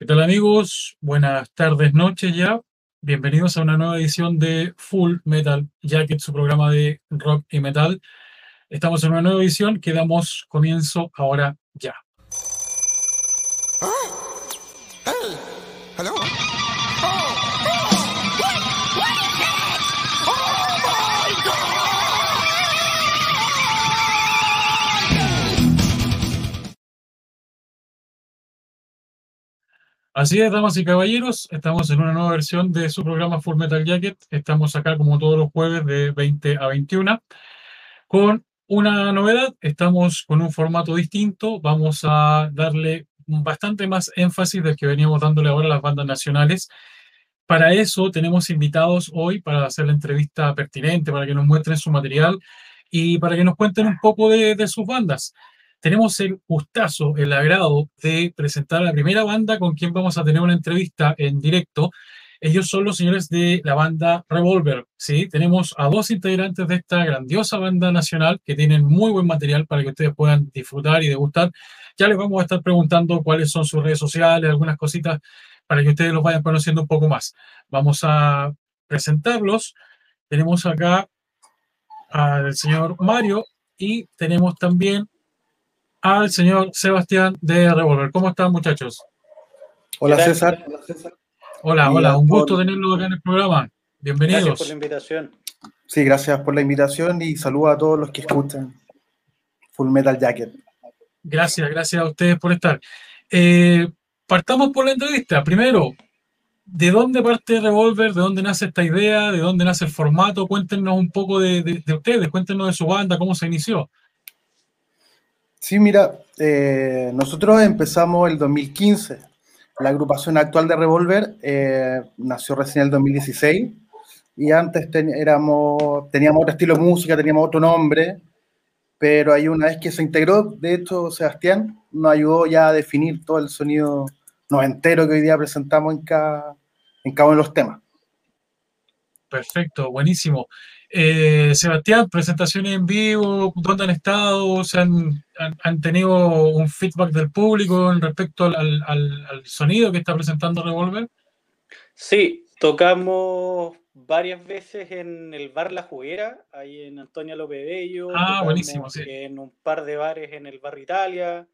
¿Qué tal amigos? Buenas tardes, noches ya. Bienvenidos a una nueva edición de Full Metal Jacket, su programa de rock y metal. Estamos en una nueva edición que damos comienzo ahora ya. Así es, damas y caballeros, estamos en una nueva versión de su programa Full Metal Jacket. Estamos acá como todos los jueves de 20 a 21 con una novedad. Estamos con un formato distinto. Vamos a darle bastante más énfasis del que veníamos dándole ahora a las bandas nacionales. Para eso tenemos invitados hoy para hacer la entrevista pertinente, para que nos muestren su material y para que nos cuenten un poco de, de sus bandas tenemos el gustazo, el agrado de presentar a la primera banda con quien vamos a tener una entrevista en directo. Ellos son los señores de la banda Revolver, ¿sí? Tenemos a dos integrantes de esta grandiosa banda nacional que tienen muy buen material para que ustedes puedan disfrutar y degustar. Ya les vamos a estar preguntando cuáles son sus redes sociales, algunas cositas para que ustedes los vayan conociendo un poco más. Vamos a presentarlos. Tenemos acá al señor Mario y tenemos también al señor Sebastián de Revolver. ¿Cómo están, muchachos? Hola, César. Hola, hola, un gusto tenerlo acá en el programa. Bienvenidos. Gracias por la invitación. Sí, gracias por la invitación y saludo a todos los que escuchan Full Metal Jacket. Gracias, gracias a ustedes por estar. Eh, partamos por la entrevista. Primero, ¿de dónde parte Revolver? ¿De dónde nace esta idea? ¿De dónde nace el formato? Cuéntenos un poco de, de ustedes, cuéntenos de su banda, cómo se inició. Sí, mira, eh, nosotros empezamos el 2015. La agrupación actual de Revolver eh, nació recién en el 2016 y antes éramos, teníamos otro estilo de música, teníamos otro nombre, pero ahí una vez que se integró, de hecho, Sebastián nos ayudó ya a definir todo el sonido noventero que hoy día presentamos en cada, en cada uno de los temas. Perfecto, buenísimo. Eh, Sebastián, presentaciones en vivo, ¿dónde han estado? ¿Se han, han, tenido un feedback del público respecto al, al, sonido que está presentando Revolver? Sí, tocamos varias veces en el bar La Juguera, ahí en Antonio López Bello. Ah, buenísimo, sí. En un par de bares en el bar Italia.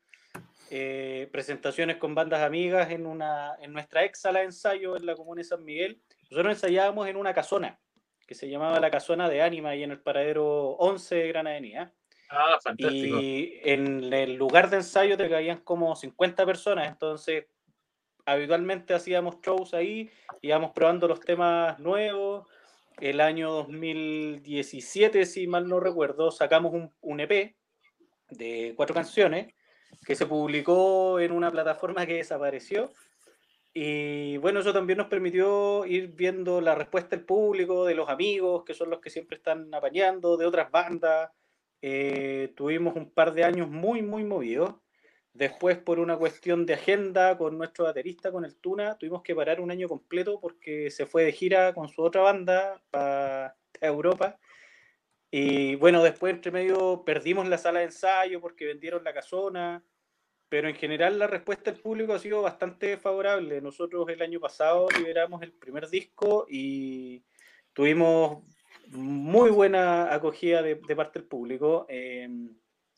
Eh, presentaciones con bandas amigas en, una, en nuestra ex sala de ensayo en la comuna de San Miguel. Nosotros ensayábamos en una casona que se llamaba La Casona de Ánima y en el paradero 11 de Gran Avenida. Ah, fantástico. Y en el lugar de ensayo te caían como 50 personas, entonces habitualmente hacíamos shows ahí, íbamos probando los temas nuevos. El año 2017, si mal no recuerdo, sacamos un, un EP de cuatro canciones que se publicó en una plataforma que desapareció y bueno, eso también nos permitió ir viendo la respuesta del público, de los amigos, que son los que siempre están apañando, de otras bandas. Eh, tuvimos un par de años muy, muy movidos. Después, por una cuestión de agenda con nuestro baterista, con el Tuna, tuvimos que parar un año completo porque se fue de gira con su otra banda para Europa. Y bueno, después, entre medio, perdimos la sala de ensayo porque vendieron la casona pero en general la respuesta del público ha sido bastante favorable. Nosotros el año pasado liberamos el primer disco y tuvimos muy buena acogida de, parte del público. Em,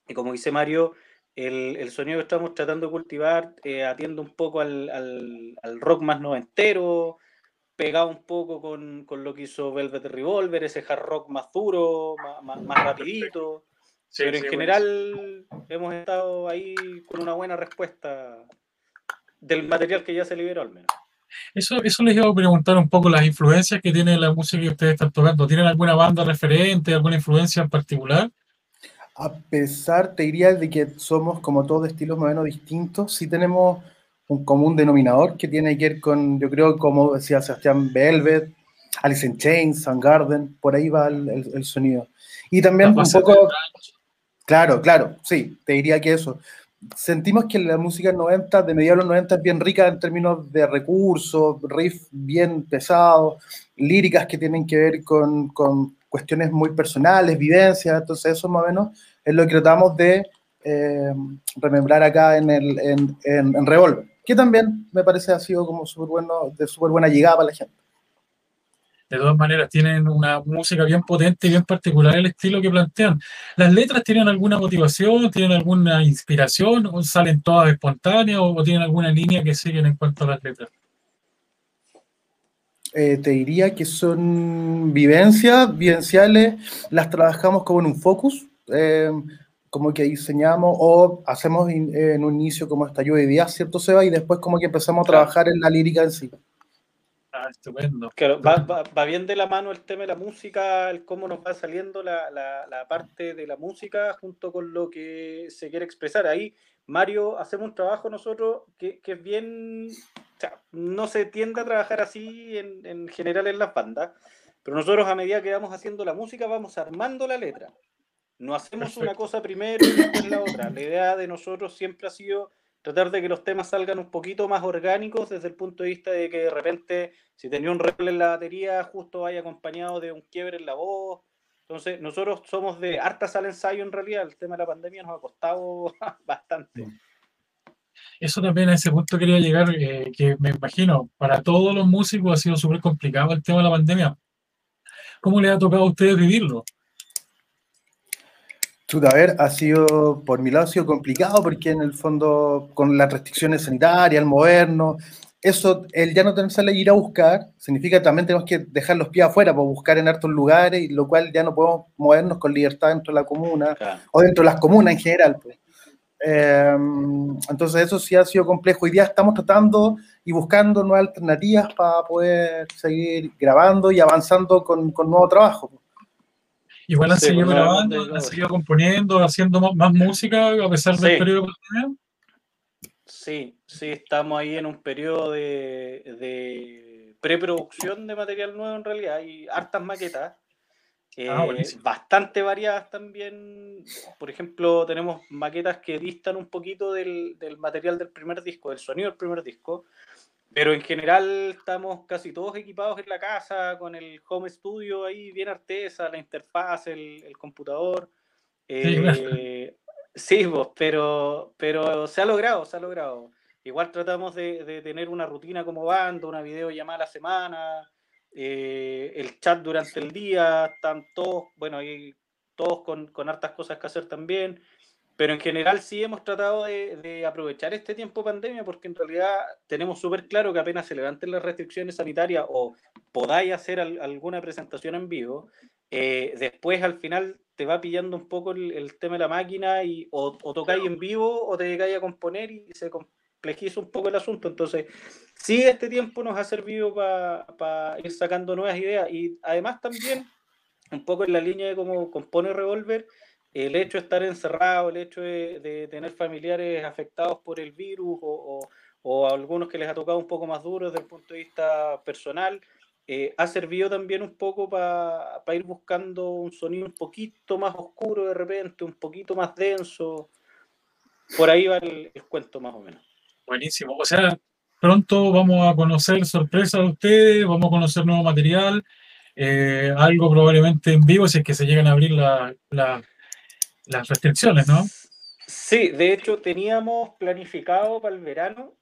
y como dice Mario, el, el, sonido que estamos tratando de cultivar eh, atiende un poco al, al, rock más noventero, pegado un poco con, con, lo que hizo Velvet Revolver, ese hard rock más duro, más, más rapidito. Pero en general hemos estado ahí con una buena respuesta del material que ya se liberó al menos. Eso, eso les iba a preguntar un poco las influencias que tiene la música que ustedes están tocando. ¿Tienen alguna banda referente, alguna influencia en particular? A pesar, te diría, de que somos como todos de estilos más o menos distintos, sí tenemos un común denominador que tiene que ver con, yo creo, como decía Sebastián, Velvet, Alice in Chains, Garden, por ahí va el, el sonido. Y también un poco... Claro, claro, sí, te diría que eso. Sentimos que la música 90, de mediados de los 90, es bien rica en términos de recursos, riff bien pesados, líricas que tienen que ver con, cuestiones muy personales, vivencias, entonces eso más o menos es lo que tratamos de eh, remembrar acá en, en, en, Revolver, que también me parece ha sido como súper bueno, de súper buena llegada para la gente. De todas maneras, tienen una música bien potente y bien particular el estilo que plantean. ¿Las letras tienen alguna motivación, tienen alguna inspiración, o salen todas espontáneas, o, tienen alguna línea que siguen en cuanto a las letras? Eh, te diría que son vivencias, vivenciales, las trabajamos como en un focus, eh, como que diseñamos o hacemos en un inicio como esta lluvia de días, ¿cierto, Seba? Y después como que empezamos a trabajar en la lírica en sí. Ah, estupendo. va, bien de la mano el tema de la música, el cómo nos va saliendo la, la, parte de la música junto con lo que se quiere expresar. Ahí, Mario, hacemos un trabajo nosotros que, que es bien, o sea, no se tiende a trabajar así en, en general en las bandas, pero nosotros a medida que vamos haciendo la música vamos armando la letra. No hacemos una cosa primero y después la otra. La idea de nosotros siempre ha sido tratar de que los temas salgan un poquito más orgánicos desde el punto de vista de que de repente si tenía un reple en la batería justo vaya acompañado de un quiebre en la voz. Entonces nosotros somos de harta sala ensayo en realidad, el tema de la pandemia nos ha costado bastante. Eso también a ese punto quería llegar, eh, que me imagino, para todos los músicos ha sido súper complicado el tema de la pandemia. ¿Cómo les ha tocado a ustedes vivirlo? A ver, ha sido, por mi lado, ha sido complicado porque en el fondo, con las restricciones sanitarias, el movernos, eso, el ya no tener que ir a buscar, significa que también tenemos que dejar los pies afuera para buscar en hartos lugares, y lo cual ya no podemos movernos con libertad dentro de la comuna o dentro de las comunas en general. Pues. Em, entonces, eso sí ha sido complejo. Hoy día estamos tratando y buscando nuevas alternativas para poder seguir grabando y avanzando con, con nuevo trabajo. Igual han seguido pues, grabando, han seguido componiendo, haciendo más, música a pesar del periodo de pandemia. Sí, sí, estamos ahí en un periodo de, preproducción de material nuevo en realidad. Hay hartas maquetas. Ah, eh, bastante variadas también. Por ejemplo, tenemos maquetas que distan un poquito del, del material del primer disco, del sonido del primer disco. Pero en general estamos casi todos equipados en la casa, con el home studio ahí bien artesa, la interfaz, el, computador. Eh, sí, vos, pero, pero se ha logrado, se ha logrado. Igual tratamos de, tener una rutina como banda, una videollamada a la semana, eh, el chat durante el día, están todos, bueno, hay todos con, con hartas cosas que hacer también. Pero en general sí hemos tratado de, aprovechar este tiempo pandemia porque en realidad tenemos súper claro que apenas se levanten las restricciones sanitarias o podáis hacer alguna presentación en vivo, eh, después al final te va pillando un poco el, tema de la máquina y o, tocáis en vivo o te dedicáis a componer y se complejiza un poco el asunto. Entonces, sí, este tiempo nos ha servido para ir sacando nuevas ideas y además también un poco en la línea de cómo compone Revolver el hecho de estar encerrado, el hecho de, tener familiares afectados por el virus o, o, algunos que les ha tocado un poco más duro desde el punto de vista personal, eh, ha servido también un poco para ir buscando un sonido un poquito más oscuro de repente, un poquito más denso. Por ahí va el, cuento más o menos. Buenísimo. O sea, pronto vamos a conocer sorpresas de ustedes, vamos a conocer nuevo material, eh, algo probablemente en vivo si es que se llegan a abrir la, la las restricciones, ¿no? Sí, de hecho teníamos planificado para el verano,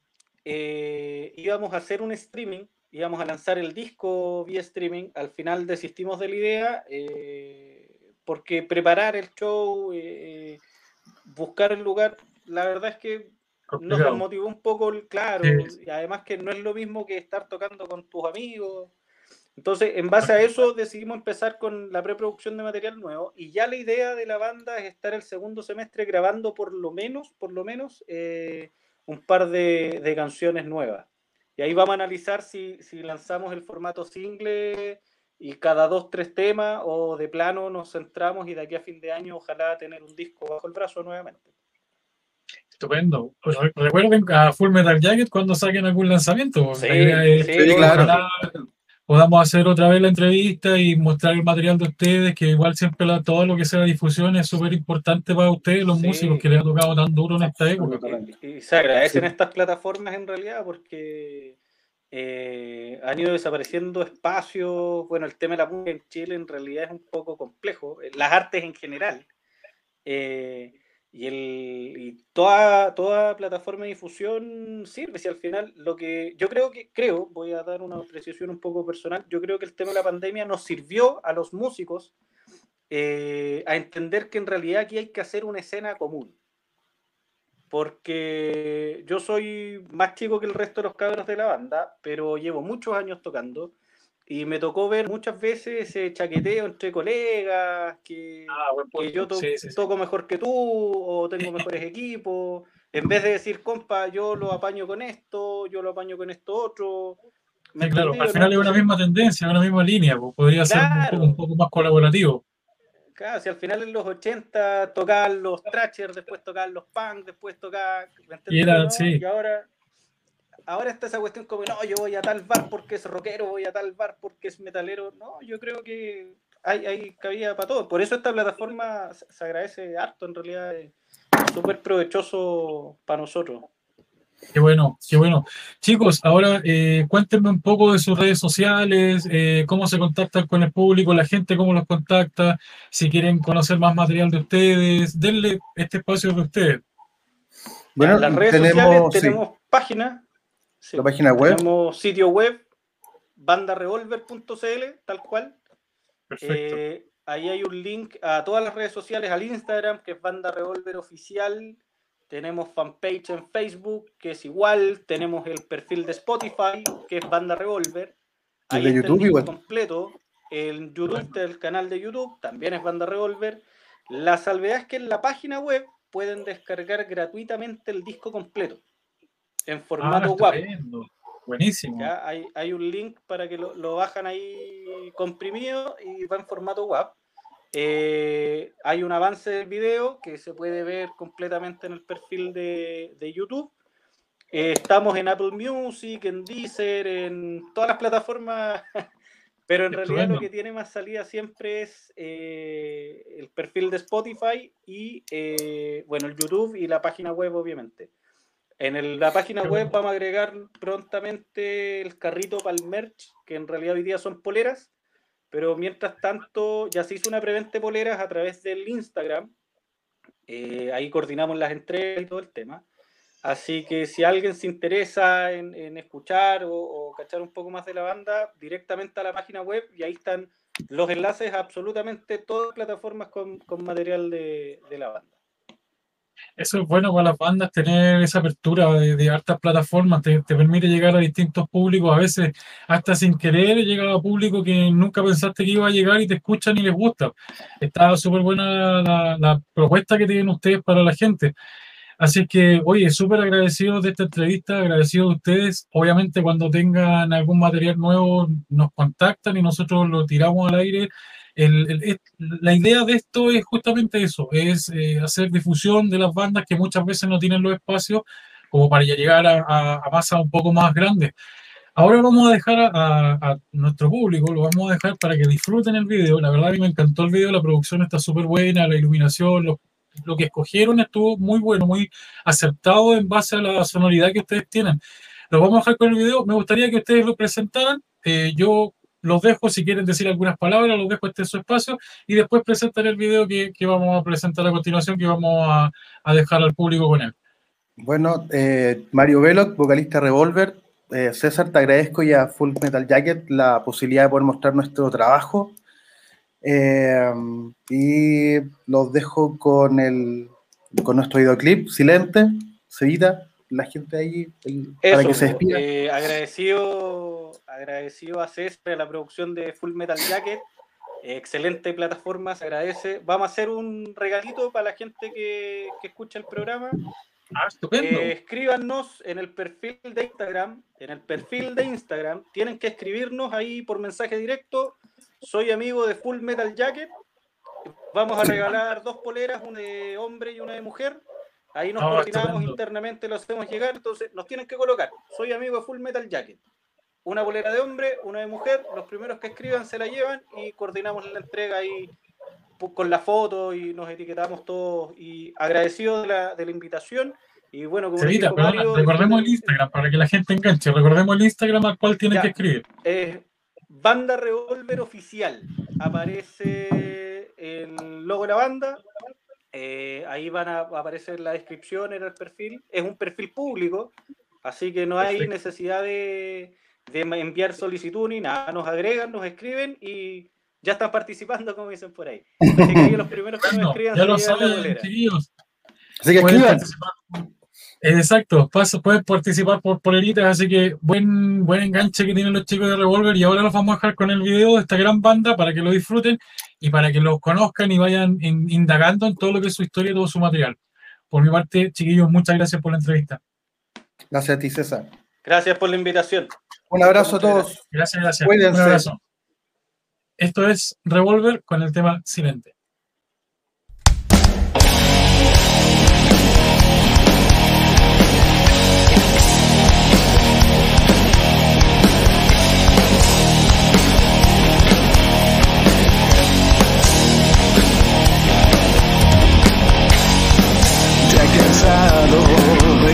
eh, íbamos a hacer un streaming, íbamos a lanzar el disco vía streaming, al final desistimos de la idea, eh, porque preparar el show, eh, buscar el lugar, la verdad es que nos motivó un poco, claro, y además que no es lo mismo que estar tocando con tus amigos. Entonces, en base a eso decidimos empezar con la preproducción de material nuevo y ya la idea de la banda es estar el segundo semestre grabando por lo menos, por lo menos, eh, un par de, canciones nuevas. Y ahí vamos a analizar si, lanzamos el formato single y cada dos, tres temas o de plano nos centramos y de aquí a fin de año ojalá tener un disco bajo el brazo nuevamente. Estupendo. Recuerden a Full Metal Jacket cuando saquen algún lanzamiento. Sí, sí, claro podamos hacer otra vez la entrevista y mostrar el material de ustedes, que igual siempre todo lo que sea difusión es súper importante para ustedes, los músicos que les ha tocado tan duro en esta época. Y, se agradecen estas plataformas en realidad porque eh, han ido desapareciendo espacios. Bueno, el tema de la música en Chile en realidad es un poco complejo, eh, las artes en general. Eh, Y, el, toda, toda plataforma de difusión sirve. Si al final lo que yo creo que, creo, voy a dar una apreciación un poco personal, yo creo que el tema de la pandemia nos sirvió a los músicos eh, a entender que en realidad aquí hay que hacer una escena común. Porque yo soy más chico que el resto de los cabros de la banda, pero llevo muchos años tocando y me tocó ver muchas veces ese chaqueteo entre colegas, que, Ah, que yo to- Sí, sí, sí. toco mejor que tú o tengo mejores equipos. En vez de decir, compa, yo lo apaño con esto, yo lo apaño con esto otro. ¿Me Sí, claro, al final no? es una misma tendencia, una misma línea, pues, podría ser un Claro. poco, un poco más colaborativo. Claro, si al final en los 80 tocaban los thrashers, después tocaban los punk, después tocaban. ¿me entendí era- no? Y ahora, ahora está esa cuestión como, no, yo voy a tal bar porque es rockero, voy a tal bar porque es metalero. No, yo creo que hay, hay cabida para todo. Por eso esta plataforma se agradece harto, en realidad es súper provechoso para nosotros. Qué bueno, qué bueno. Chicos, ahora eh, cuéntenme un poco de sus redes sociales, eh, cómo se contactan con el público, la gente cómo los contacta, si quieren conocer más material de ustedes, denle este espacio de ustedes. Bueno, en las redes tenemos, sociales sí, tenemos página. Sí, la página web. Tenemos sitio web, bandarevolver.cl, tal cual. Perfecto. Eh, ahí hay un link a todas las redes sociales, al Instagram, que es Banda Revolver Oficial. Tenemos fanpage en Facebook, que es igual. Tenemos el perfil de Spotify, que es Banda Revolver. El Ahí de está YouTube disco igual. completo. El YouTube del canal de YouTube también es Banda Revolver. La salvedad es que en la página web pueden descargar gratuitamente el disco completo en Ah, formato WAP. estupendo. Buenísimo. ¿ya? Hay, hay un link para que lo, lo bajan ahí comprimido y va en formato WAP. Eh, hay un avance del video que se puede ver completamente en el perfil de, de YouTube. Eh, estamos en Apple Music, en Deezer, en todas las plataformas, pero en realidad lo que tiene más salida siempre es eh, el perfil de Spotify y, bueno, el YouTube y la página web, obviamente. En el- la página web vamos a agregar prontamente el carrito para el merch, que en realidad hoy día son poleras, pero mientras tanto ya se hizo una preventa de poleras a través del Instagram. Eh, ahí coordinamos las entregas y todo el tema. Así que si alguien se interesa en, en escuchar o, o cachar un poco más de la banda, directamente a la página web y ahí están los enlaces a absolutamente todas las plataformas con, con material de, de la banda. Eso es bueno para las bandas, tener esa apertura de, de hartas plataformas, te, te permite llegar a distintos públicos, a veces hasta sin querer llega a público que nunca pensaste que iba a llegar y te escuchan y les gusta. Está súper buena la, la propuesta que tienen ustedes para la gente. Así que, oye, súper agradecido de esta entrevista, agradecido de ustedes. Obviamente, cuando tengan algún material nuevo, nos contactan y nosotros lo tiramos al aire. El- el- la idea de esto es justamente eso, es eh, hacer difusión de las bandas que muchas veces no tienen los espacios como para llegar a, a, a masas un poco más grandes. Ahora vamos a dejar a, a- nuestro público, lo vamos a dejar para que disfruten el video. La verdad a mí me encantó el video, la producción está súper buena, la iluminación, lo, lo que escogieron estuvo muy bueno, muy acertado en base a la sonoridad que ustedes tienen. Lo vamos a dejar con el video. Me gustaría que ustedes lo presentaran. Eh, yo los dejo, si quieren decir algunas palabras, los dejo este su espacio y después presentaré el video que, que vamos a presentar a continuación, que vamos a, a dejar al público con él. Bueno, eh, Mario Veloc, vocalista Revolver. Eh, César, te agradezco y a Full Metal Jacket la posibilidad de poder mostrar nuestro trabajo. Eh, y los dejo con, el, con nuestro videoclip, Silente, Sevita, la gente ahí, el- para que se despida. eh, agradecido, agradecido a César, a la producción de Full Metal Jacket. Excelente plataforma, se agradece. Vamos a hacer un regalito para la gente que, que escucha el programa. Ah, estupendo. Eh, escríbanos en el perfil de Instagram. En el perfil de Instagram tienen que escribirnos ahí por mensaje directo. Soy amigo de Full Metal Jacket. Vamos a regalar dos poleras, una de hombre y una de mujer. Ahí nos coordinamos internamente, lo hacemos llegar. Entonces nos tienen que colocar. Soy amigo de Full Metal Jacket. Una polera de hombre, una de mujer. Los primeros que escriban se la llevan y coordinamos la entrega ahí con la foto y nos etiquetamos todos. Y agradecido de la, de la invitación. Y bueno, como Sevita, dijo perdona, Mario, recordemos el disfruten- Instagram para que la gente enganche. Recordemos el Instagram al cual tienen Ya. que escribir. Eh, banda Revolver Oficial. Aparece el logo de la banda. Eh, ahí van a aparecer la descripción en el perfil. Es un perfil público, así que no hay necesidad de, de enviar solicitud ni nada. Nos agregan, nos escriben y ya están participando, como dicen por ahí. Así que los primeros que nos escriban ya lo saben. Así que escriban. Exacto, pas- pueden participar por poleritas, así que buen, buen enganche que tienen los chicos de Revolver y ahora los vamos a dejar con el video de esta gran banda para que lo disfruten y para que los conozcan y vayan in- indagando en todo lo que es su historia y todo su material. Por mi parte, chiquillos, muchas gracias por la entrevista. Gracias a ti, César. Gracias por la invitación. Un abrazo a todos. Gracias, gracias. Cuídense. Un abrazo. Esto es Revolver con el tema Silente.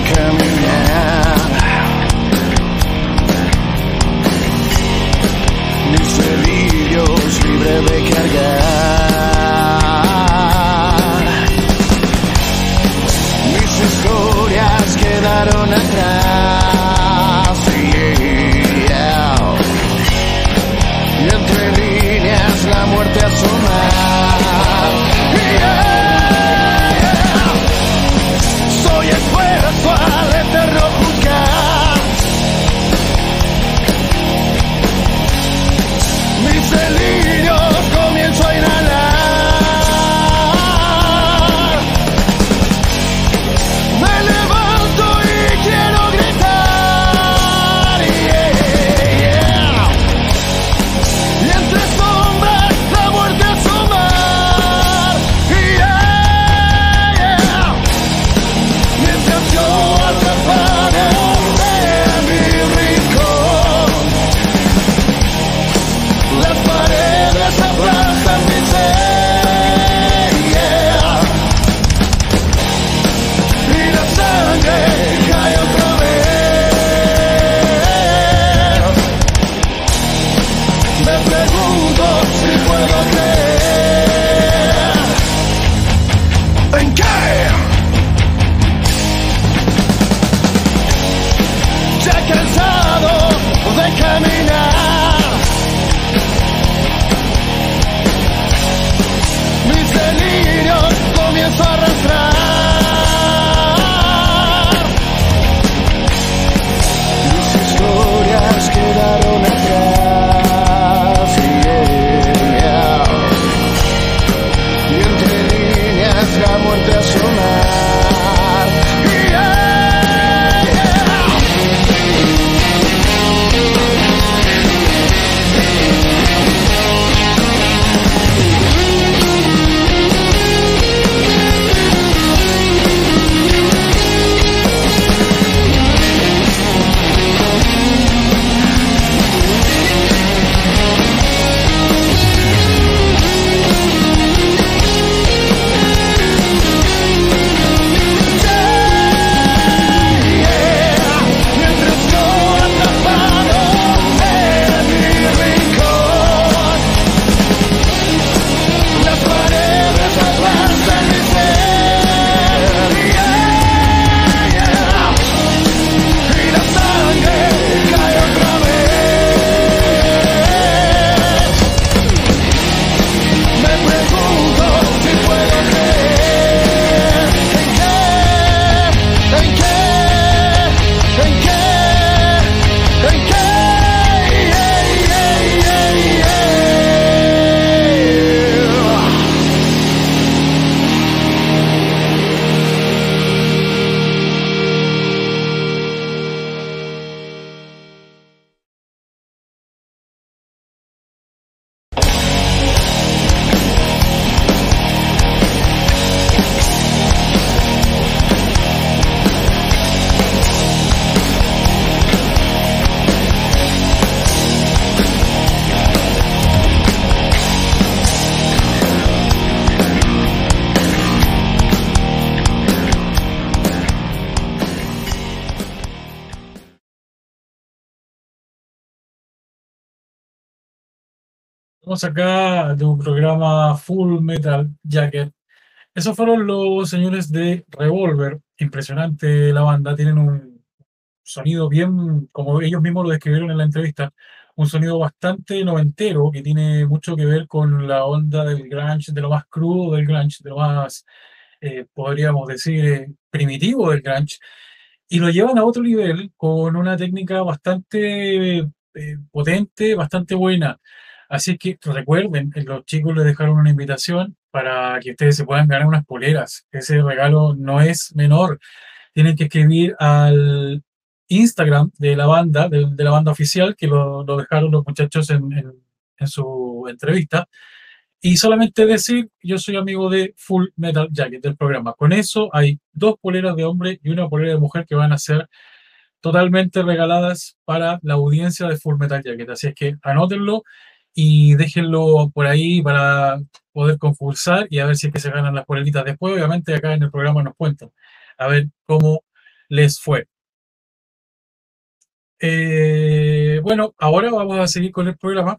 De caminar Mis cerillos libre de cargar Mis historias quedaron atrás. Y entre líneas la muerte asoma Estamos acá de un programa Full Metal Jacket Esos fueron los señores de Revolver. Impresionante la banda. Tienen un sonido bien, como ellos mismos lo describieron en la entrevista, un sonido bastante noventero que tiene mucho que ver con la onda del grunge, de lo más crudo del grunge, de lo más, eh, podríamos decir, eh, primitivo del grunge. Y lo llevan a otro nivel con una técnica bastante eh, potente, bastante buena. Así que recuerden, los chicos les dejaron una invitación para que ustedes se puedan ganar unas poleras. Ese regalo no es menor. Tienen que escribir al Instagram de la banda, de, la banda oficial, que lo, dejaron los muchachos en, su entrevista. Y solamente decir, yo soy amigo de Full Metal Jacket del programa. Con eso hay dos poleras de hombre y una polera de mujer que van a ser totalmente regaladas para la audiencia de Full Metal Jacket. Así es que anótenlo y déjenlo por ahí para poder concursar y a ver si es que se ganan las poleritas. Después, obviamente, acá en el programa nos cuentan a ver cómo les fue. Eh, bueno, ahora vamos a seguir con el programa.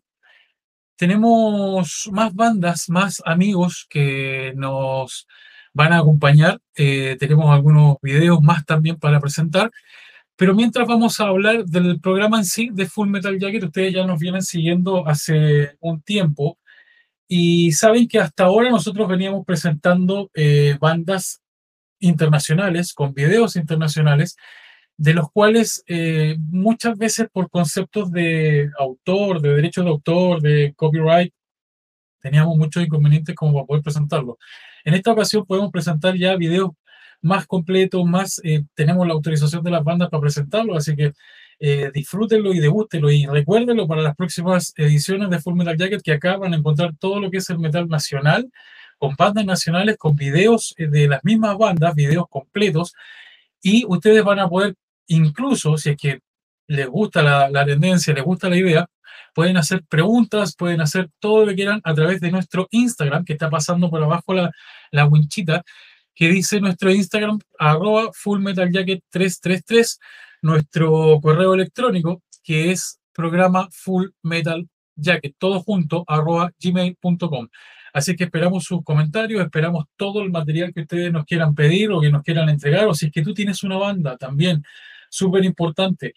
Tenemos más bandas, más amigos que nos van a acompañar. Eh, tenemos algunos videos más también para presentar. Pero mientras vamos a hablar del programa en sí de Full Metal Jacket, ustedes ya nos vienen siguiendo hace un tiempo y saben que hasta ahora nosotros veníamos presentando eh, bandas internacionales, con videos internacionales, de los cuales eh, muchas veces por conceptos de autor, de derechos de autor, de copyright, teníamos muchos inconvenientes como para poder presentarlo. En esta ocasión podemos presentar ya videos más completos, más eh, tenemos la autorización de las bandas para presentarlo, así que eh, disfrútenlo y degústenlo y recuérdenlo para las próximas ediciones de Full Metal Jacket que acá van a encontrar todo lo que es el metal nacional, con bandas nacionales, con videos de las mismas bandas, videos completos, y ustedes van a poder incluso si es que les gusta la, tendencia, les gusta la idea, pueden hacer preguntas, pueden hacer todo lo que quieran a través de nuestro Instagram, que está pasando por abajo la, la winchita, que dice nuestro Instagram, arroba fullmetaljacket333, nuestro correo electrónico, que es programa fullmetaljacket, todo junto, arroba gmail.com. Así que esperamos sus comentarios, esperamos todo el material que ustedes nos quieran pedir o que nos quieran entregar, o si es que tú tienes una banda también súper importante.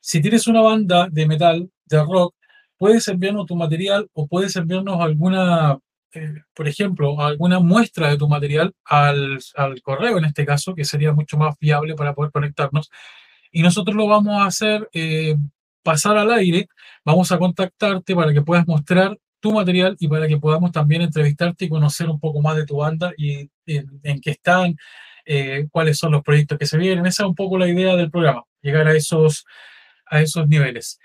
Si tienes una banda de metal, de rock, puedes enviarnos tu material o puedes enviarnos alguna, eh, por ejemplo, alguna muestra de tu material al, al, correo, en este caso, que sería mucho más viable para poder conectarnos. Y nosotros lo vamos a hacer eh, pasar al aire, vamos a contactarte para que puedas mostrar tu material y para que podamos también entrevistarte y conocer un poco más de tu banda y en, en qué están, eh, cuáles son los proyectos que se vienen. Esa es un poco la idea del programa, llegar a esos, a esos niveles.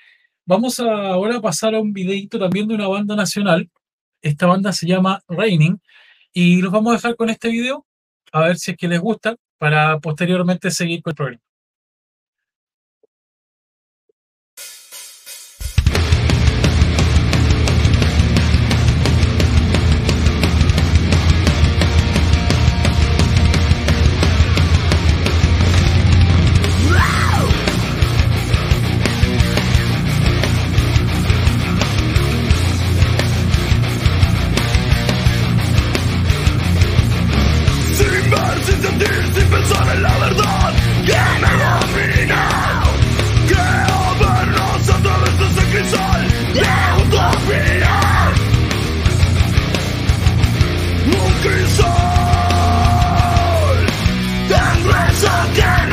Vamos a ahora a pasar a un videito también de una banda nacional. Esta banda se llama Raining y los vamos a dejar con este video a ver si es que les gusta para posteriormente seguir con el programa. It's!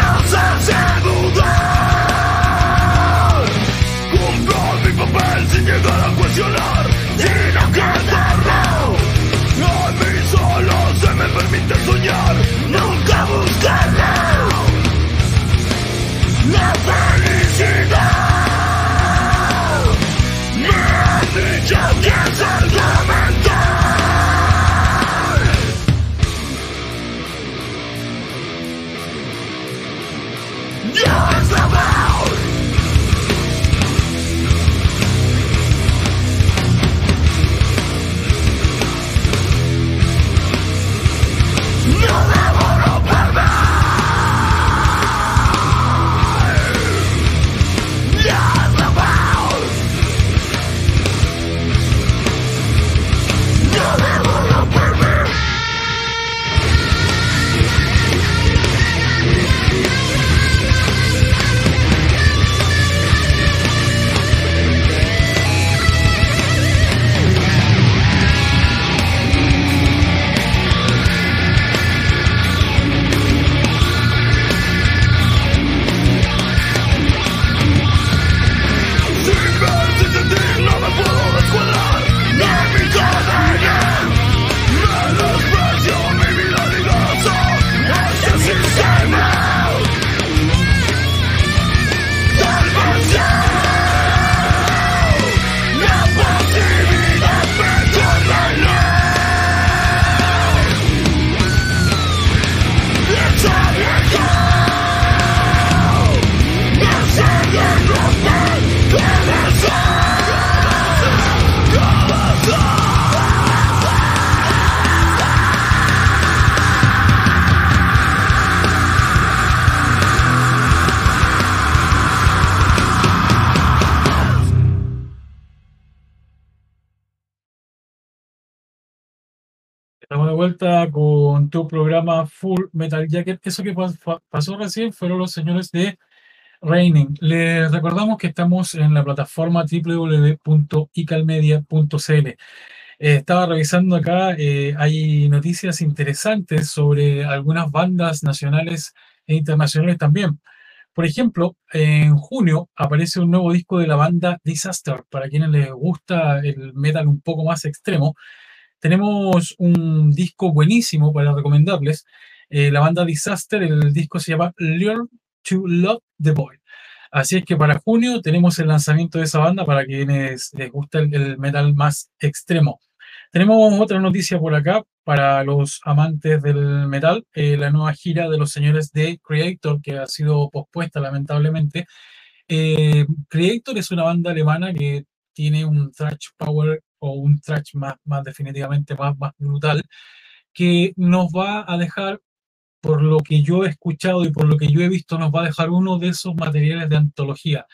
Vuelta con tu programa Full Metal Jacket. Eso que pasó recién fueron los señores de Raining. Les recordamos que estamos en la plataforma www.icalmedia.cl. Eh, estaba revisando acá, eh, hay noticias interesantes sobre algunas bandas nacionales e internacionales también. Por ejemplo, en junio aparece un nuevo disco de la banda Disaster, para quienes les gusta el metal un poco más extremo. Tenemos un disco buenísimo para recomendarles. Eh, la banda Disaster, el disco se llama Learn to Love the Boy. Así es que para junio tenemos el lanzamiento de esa banda para quienes les gusta el, metal más extremo. Tenemos otra noticia por acá para los amantes del metal, eh, la nueva gira de los señores de Creator, que ha sido pospuesta lamentablemente. Eh, Creator es una banda alemana que tiene un thrash power o un trash más, más definitivamente más, más brutal, que nos va a dejar, por lo que yo he escuchado y por lo que yo he visto, nos va a dejar uno de esos materiales de antología.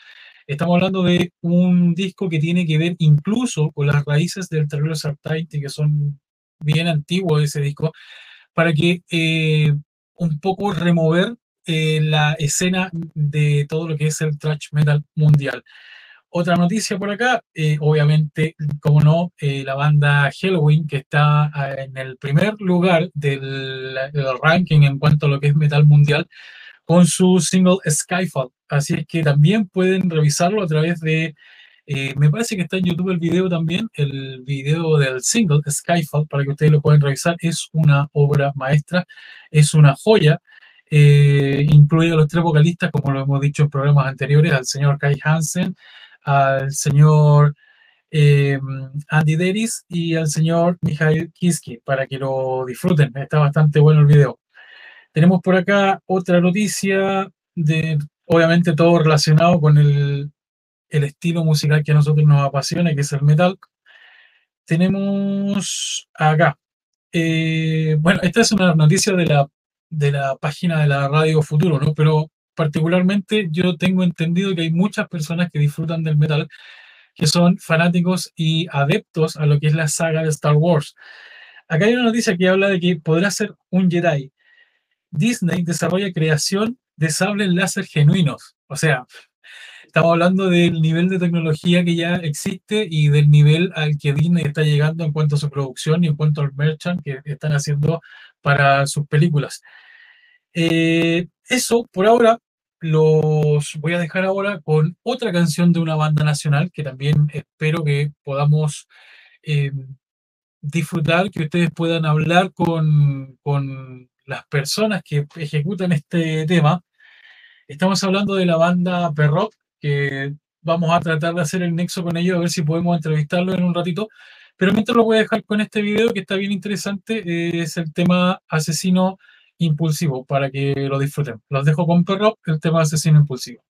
Estamos hablando de un disco que tiene que ver incluso con las raíces del Terrible Sartaiti, que son bien antiguos ese disco, para que eh, un poco remover eh, la escena de todo lo que es el thrash metal mundial. Otra noticia por acá, eh, obviamente, como no, eh, la banda Halloween, que está ah, en el primer lugar del, ranking en cuanto a lo que es metal mundial, con su single Skyfall. Así es que también pueden revisarlo a través de, eh, me parece que está en YouTube el video también, el video del single Skyfall, para que ustedes lo puedan revisar. Es una obra maestra, es una joya. incluye a los tres vocalistas, como lo hemos dicho en programas anteriores, al señor Kai Hansen, al señor eh, Andy Deris y al señor Mijail Kiski para que lo disfruten. Está bastante bueno el video. Tenemos por acá otra noticia de, obviamente, todo relacionado con el, estilo musical que a nosotros nos apasiona, que es el metal. Tenemos acá. Eh, bueno, esta es una noticia de la, de la página de la Radio Futuro, ¿no? Pero particularmente yo tengo entendido que hay muchas personas que disfrutan del metal que son fanáticos y adeptos a lo que es la saga de Star Wars. Acá hay una noticia que habla de que podrá ser un Jedi. Disney desarrolla creación de sables láser genuinos. O sea, estamos hablando del nivel de tecnología que ya existe y del nivel al que Disney está llegando en cuanto a su producción y en cuanto al merchant que están haciendo para sus películas. Eh, eso, por ahora, los voy a dejar ahora con otra canción de una banda nacional que también espero que podamos eh, disfrutar, que ustedes puedan hablar con, con las personas que ejecutan este tema. Estamos hablando de la banda Perrock, que vamos a tratar de hacer el nexo con ellos, a ver si podemos entrevistarlo en un ratito. Pero mientras lo voy a dejar con este video que está bien interesante, eh, es el tema Asesino impulsivo para que lo disfruten. Los dejo con Perro, el tema asesino impulsivo.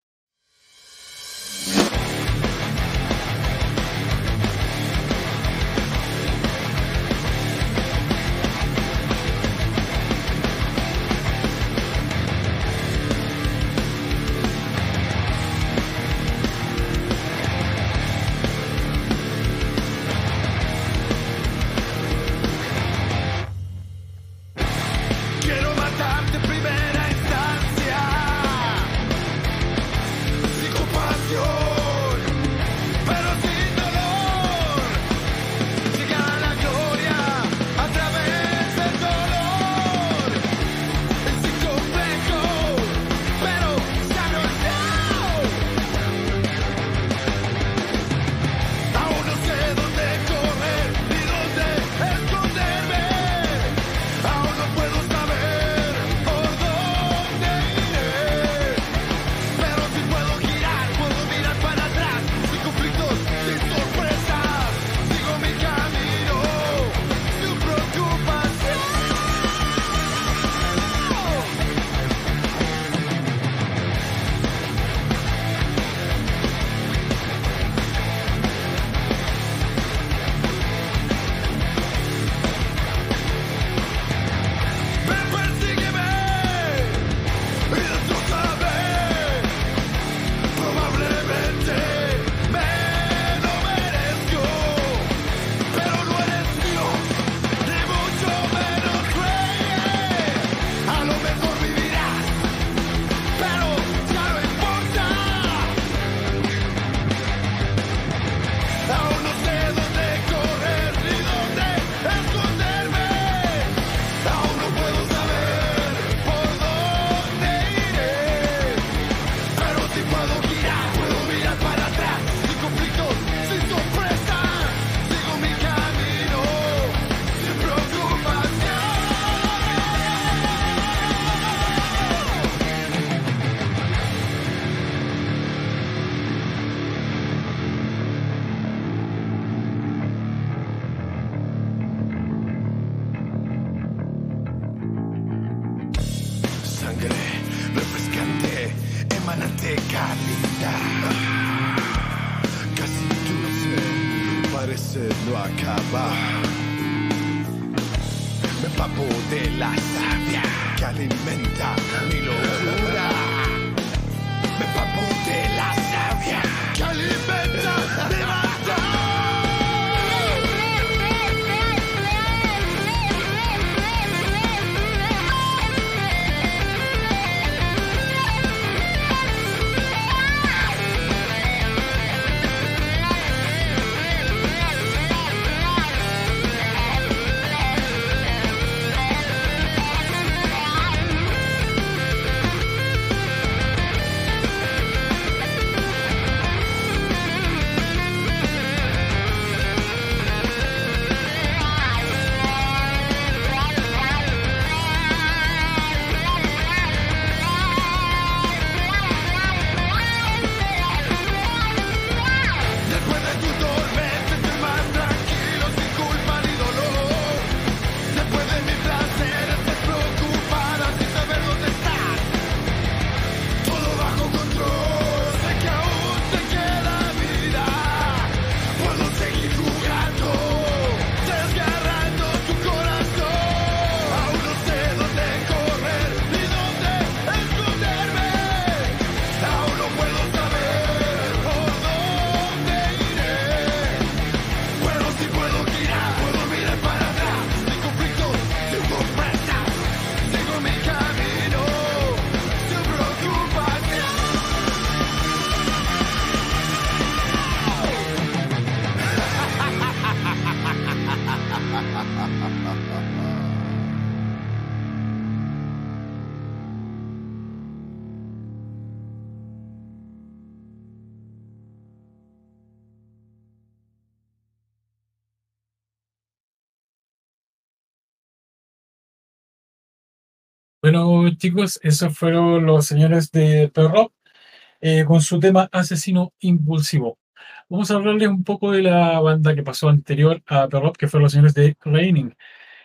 Bueno, chicos, esos fueron los señores de Perro eh, con su tema Asesino Impulsivo. Vamos a hablarles un poco de la banda que pasó anterior a Perro, que fueron los señores de Raining.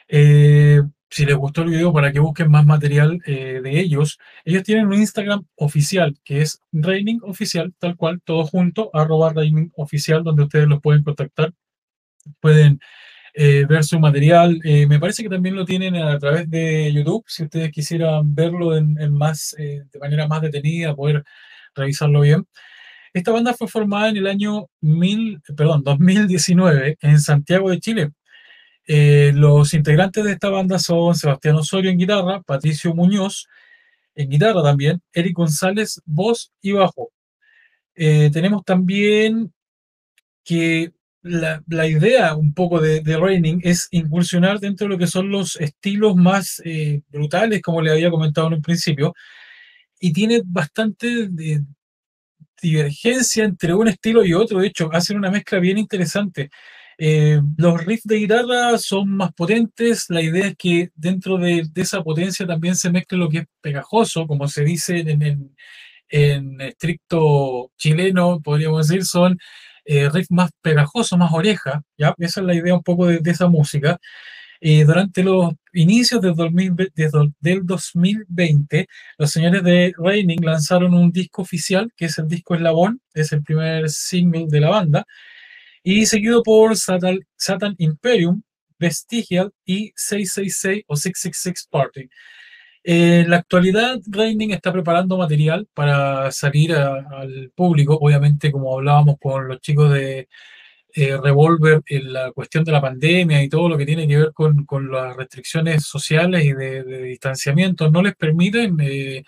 Eh, si les gustó el video, para que busquen más material eh, de ellos, ellos tienen un Instagram oficial, que es Raining Oficial, tal cual, todo junto, arroba Raining Oficial, donde ustedes los pueden contactar. Pueden eh, ver su material. Eh, me parece que también lo tienen a través de YouTube, si ustedes quisieran verlo en, más, eh, de manera más detenida, poder revisarlo bien. Esta banda fue formada en el año 1000, perdón, 2019 en Santiago de Chile. Los integrantes de esta banda son Sebastián Osorio en guitarra, Patricio Muñoz en guitarra también, Eric González, voz y bajo. Tenemos también que la, idea un poco de, Raining es incursionar dentro de lo que son los estilos más eh, brutales, como le había comentado en un principio, y tiene bastante divergencia entre un estilo y otro. De hecho, hacen una mezcla bien interesante. Eh, los riffs de guitarra son más potentes. La idea es que dentro de, de esa potencia también se mezcle lo que es pegajoso, como se dice en, en, en estricto chileno, podríamos decir, son eh, riffs más pegajosos, más oreja. ¿ya? Esa es la idea un poco de, esa música. Eh, durante los inicios del, 2000 de- del 2020, los señores de Raining lanzaron un disco oficial, que es el disco Eslabón, es el primer single de la banda, y seguido por Satan, Satan Imperium, Vestigial y 666 o 666 Party. En la actualidad, Raining está preparando material para salir al público, obviamente como hablábamos con los chicos de eh, Revolver en la cuestión de la pandemia y todo lo que tiene que ver con, las restricciones sociales y de, de distanciamiento, no les permiten eh,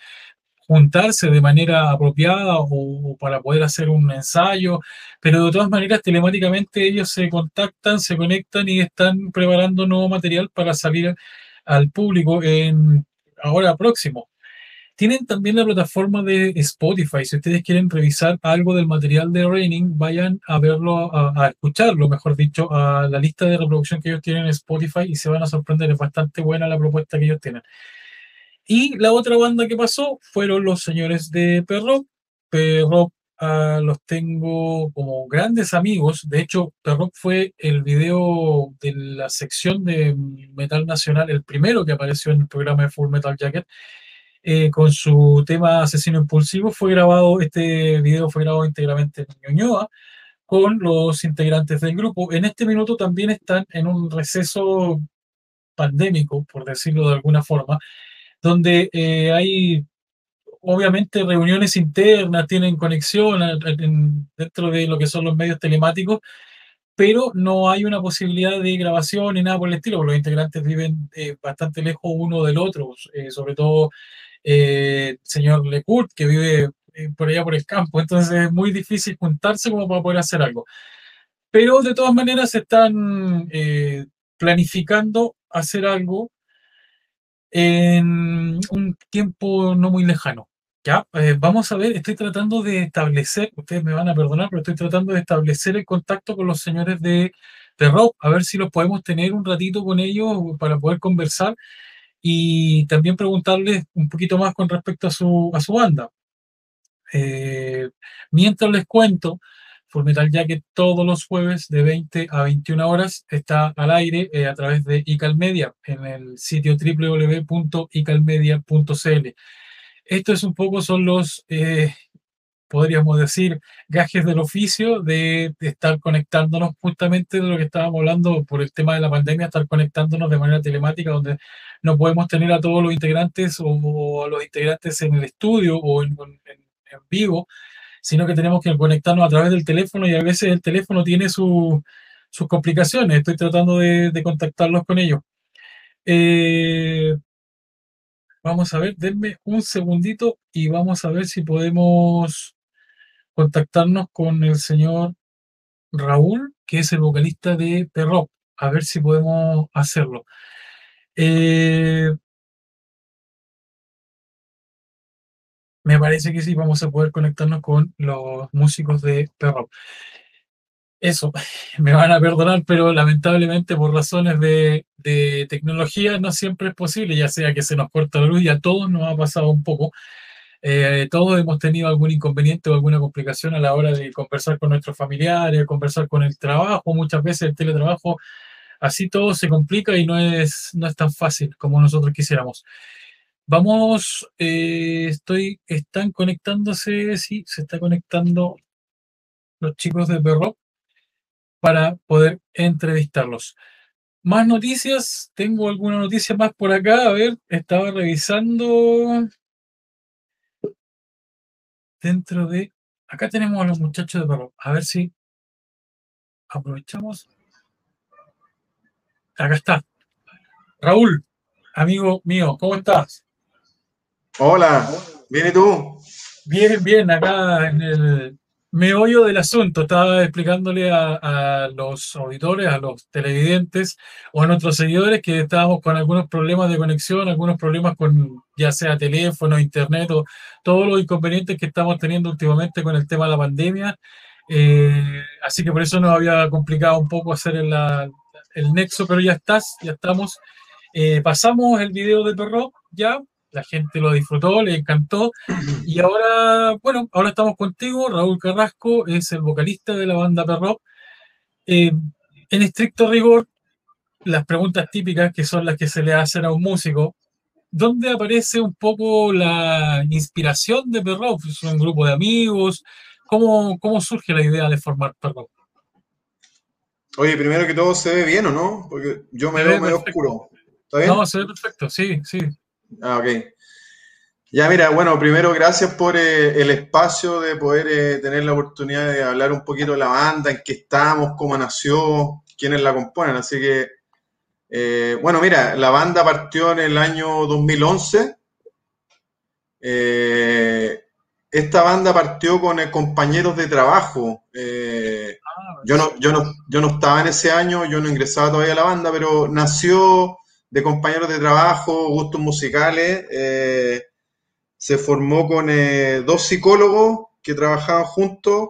juntarse de manera apropiada o, o para poder hacer un ensayo, pero de todas maneras telemáticamente ellos se contactan, se conectan y están preparando nuevo material para salir al público. En ahora próximo. Tienen también la plataforma de Spotify. Si ustedes quieren revisar algo del material de Raining, vayan a verlo, a, a escucharlo, mejor dicho, a la lista de reproducción que ellos tienen en Spotify y se van a sorprender. Es bastante buena la propuesta que ellos tienen. Y la otra banda que pasó fueron los señores de Perro. Perro ah, los tengo como grandes amigos. De hecho, Perro fue el video de la sección de Metal Nacional, el primero que apareció en el programa de Full Metal Jacket. eh, con su tema Asesino Impulsivo. Fue grabado, este video fue grabado íntegramente en Ñuñoa con los integrantes del grupo. En este minuto también están en un receso pandémico, por decirlo de alguna forma, donde eh, hay obviamente reuniones internas, tienen conexión dentro de lo que son los medios telemáticos, pero no hay una posibilidad de grabación ni nada por el estilo, porque los integrantes viven eh, bastante lejos uno del otro, eh, sobre todo eh, el señor Lecourt, que vive por allá por el campo, entonces es muy difícil juntarse como para poder hacer algo. Pero de todas maneras se están planificando hacer algo en un tiempo no muy lejano. Ya, Eh, vamos a ver, estoy tratando de establecer, ustedes me van a perdonar, pero estoy tratando de establecer el contacto con los señores de, de Rock, a ver si los podemos tener un ratito con ellos para poder conversar y también preguntarles un poquito más con respecto a su, a su banda. Eh, mientras les cuento, Fullmetal Jacket todos los jueves de 20 a 21 horas está al aire eh, a través de Icalmedia en el sitio www.icalmedia.cl. Esto es un poco, son los, eh, podríamos decir, gajes del oficio de, de estar conectándonos justamente de lo que estábamos hablando por el tema de la pandemia, estar conectándonos de manera telemática, donde no podemos tener a todos los integrantes o, o a los integrantes en el estudio o en, en- en vivo, sino que tenemos que conectarnos a través del teléfono y a veces el teléfono tiene su- sus complicaciones. Estoy tratando de, de contactarlos con ellos. Eh, vamos a ver, denme un segundito y vamos a ver si podemos contactarnos con el señor Raúl, que es el vocalista de Perrop. A ver si podemos hacerlo. Eh, me parece que sí, vamos a poder conectarnos con los músicos de Perrop. Eso, me van a perdonar, pero lamentablemente por razones de, de tecnología no siempre es posible, ya sea que se nos corta la luz y a todos nos ha pasado un poco. Eh, todos hemos tenido algún inconveniente o alguna complicación a la hora de conversar con nuestros familiares, conversar con el trabajo. Muchas veces el teletrabajo, así todo se complica y no es, no es tan fácil como nosotros quisiéramos. Vamos, eh, estoy, están conectándose, sí, se está conectando los chicos de Perro para poder entrevistarlos. Más noticias, tengo alguna noticia más por acá, a ver, estaba revisando dentro de, acá tenemos a los muchachos de Perro, a ver si aprovechamos. Acá está. Raúl, amigo mío, ¿cómo estás? Hola, ¿bien y tú? Bien, bien, acá en el meollo del asunto. Estaba explicándole a, a los auditores, a los televidentes o a nuestros seguidores que estábamos con algunos problemas de conexión, algunos problemas con ya sea teléfono, internet o todos los inconvenientes que estamos teniendo últimamente con el tema de la pandemia. Eh, así que por eso nos había complicado un poco hacer el, el nexo, pero ya estás, ya estamos. Eh, pasamos el video de Perro, ya, la gente lo disfrutó, le encantó. Y ahora, bueno, ahora estamos contigo. Raúl Carrasco es el vocalista de la banda Perro. Eh, en estricto rigor, las preguntas típicas que son las que se le hacen a un músico, ¿dónde aparece un poco la inspiración de Perro? ¿Es un grupo de amigos? ¿Cómo, cómo surge la idea de formar Perro? Oye, primero que todo, ¿se ve bien o no? Porque yo me veo ve medio oscuro. ¿Está bien? No, se ve perfecto, sí, sí. Ah, ok. Ya, mira, bueno, primero gracias por eh, el espacio de poder eh, tener la oportunidad de hablar un poquito de la banda, en qué estamos, cómo nació, quiénes la componen. Así que, eh, bueno, mira, la banda partió en el año 2011. Eh, esta banda partió con compañeros de trabajo. Ah, yo no, yo, no, yo no estaba en ese año, yo no ingresaba todavía a la banda, pero nació de compañeros de trabajo, gustos musicales. eh, se formó con eh, dos psicólogos que trabajaban juntos.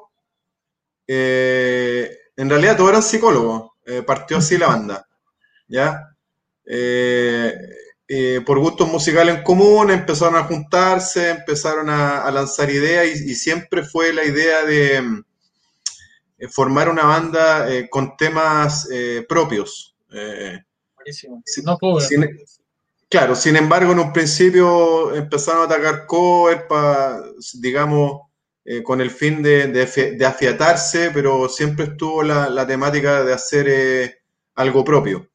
eh, en realidad todos eran psicólogos, partió así la banda. ¿ya? Por gustos musicales en común empezaron a juntarse, empezaron a, lanzar ideas y, siempre fue la idea de formar una banda con temas propios. Buenísimo. Sí, No puedo. sin, Claro, sin embargo, en un principio empezaron a atacar cover, digamos, eh, con el fin de, de afi- de afiatarse, pero siempre estuvo la, la temática de hacer eh, algo propio.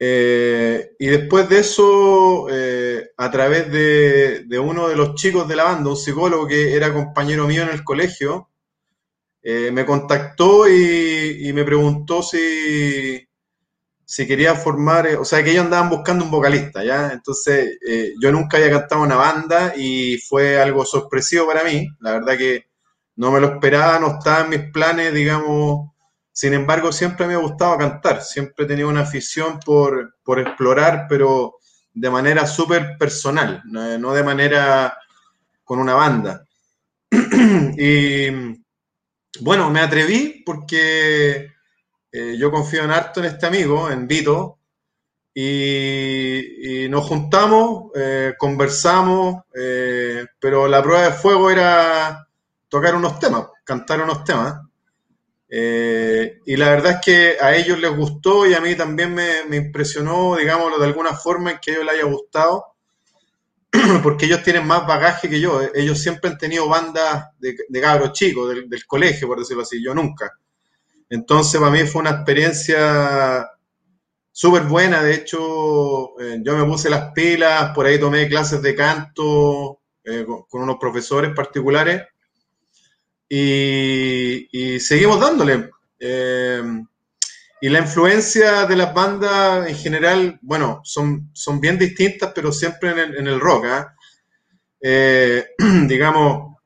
Eh, y después de eso, eh, a través de, de uno de los chicos de la banda, un psicólogo que era compañero mío en el colegio, eh, me contactó y, y me preguntó si, si quería formar, eh, o sea, que ellos andaban buscando un vocalista, ¿ya? Entonces, eh, yo nunca había cantado una banda y fue algo sorpresivo para mí. La verdad que no me lo esperaba, no estaba en mis planes, digamos. Sin embargo, siempre me ha gustado cantar, siempre he tenido una afición por, por explorar, pero de manera súper personal, no, no de manera con una banda. Y bueno, me atreví porque eh, yo confío en harto en este amigo, en Vito, y, nos juntamos, eh, conversamos, eh, pero la prueba de fuego era tocar unos temas, cantar unos temas. Y la verdad es que a ellos les gustó y a mí también me, me impresionó, digámoslo de alguna forma, en que a ellos les haya gustado, porque ellos tienen más bagaje que yo. Ellos siempre han tenido bandas de, de cabros chicos, del, del colegio, por decirlo así, yo nunca. Entonces, para mí fue una experiencia súper buena. De hecho, eh, yo me puse las pilas, por ahí tomé clases de canto eh, con, unos profesores particulares y, y seguimos dándole. Eh, y la influencia de las bandas en general, bueno, son, son bien distintas, pero siempre en el, en el rock. ¿ah? Digamos,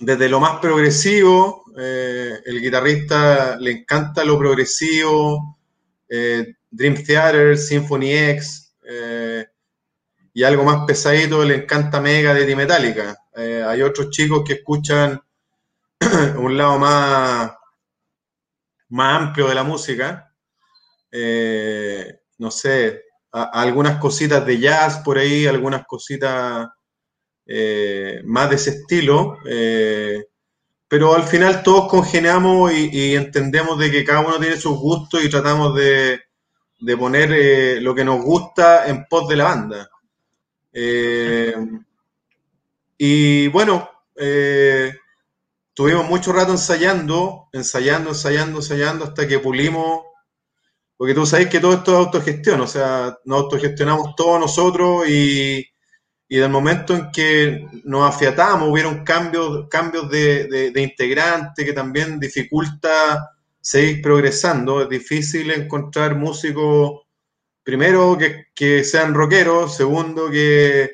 desde lo más progresivo, eh, el guitarrista le encanta lo progresivo, eh, Dream Theater, Symphony X, eh, y algo más pesadito le encanta Megadeth y Metallica. Hay otros chicos que escuchan un lado más, más amplio de la música. No sé, algunas cositas de jazz por ahí, algunas cositas más de ese estilo. Pero al final todos congeniamos y, y entendemos de que cada uno tiene sus gustos y tratamos de, de poner eh, lo que nos gusta en pos de la banda. Eh, y bueno, eh, tuvimos mucho rato ensayando, ensayando, ensayando, ensayando, hasta que pulimos, porque tú sabes que todo esto es autogestión, o sea, nos autogestionamos todos nosotros y, y del momento en que nos afiatamos, hubieron cambios, cambios de, de, integrante que también dificulta seguir progresando. Es difícil encontrar músicos, primero, que, que sean rockeros, segundo, que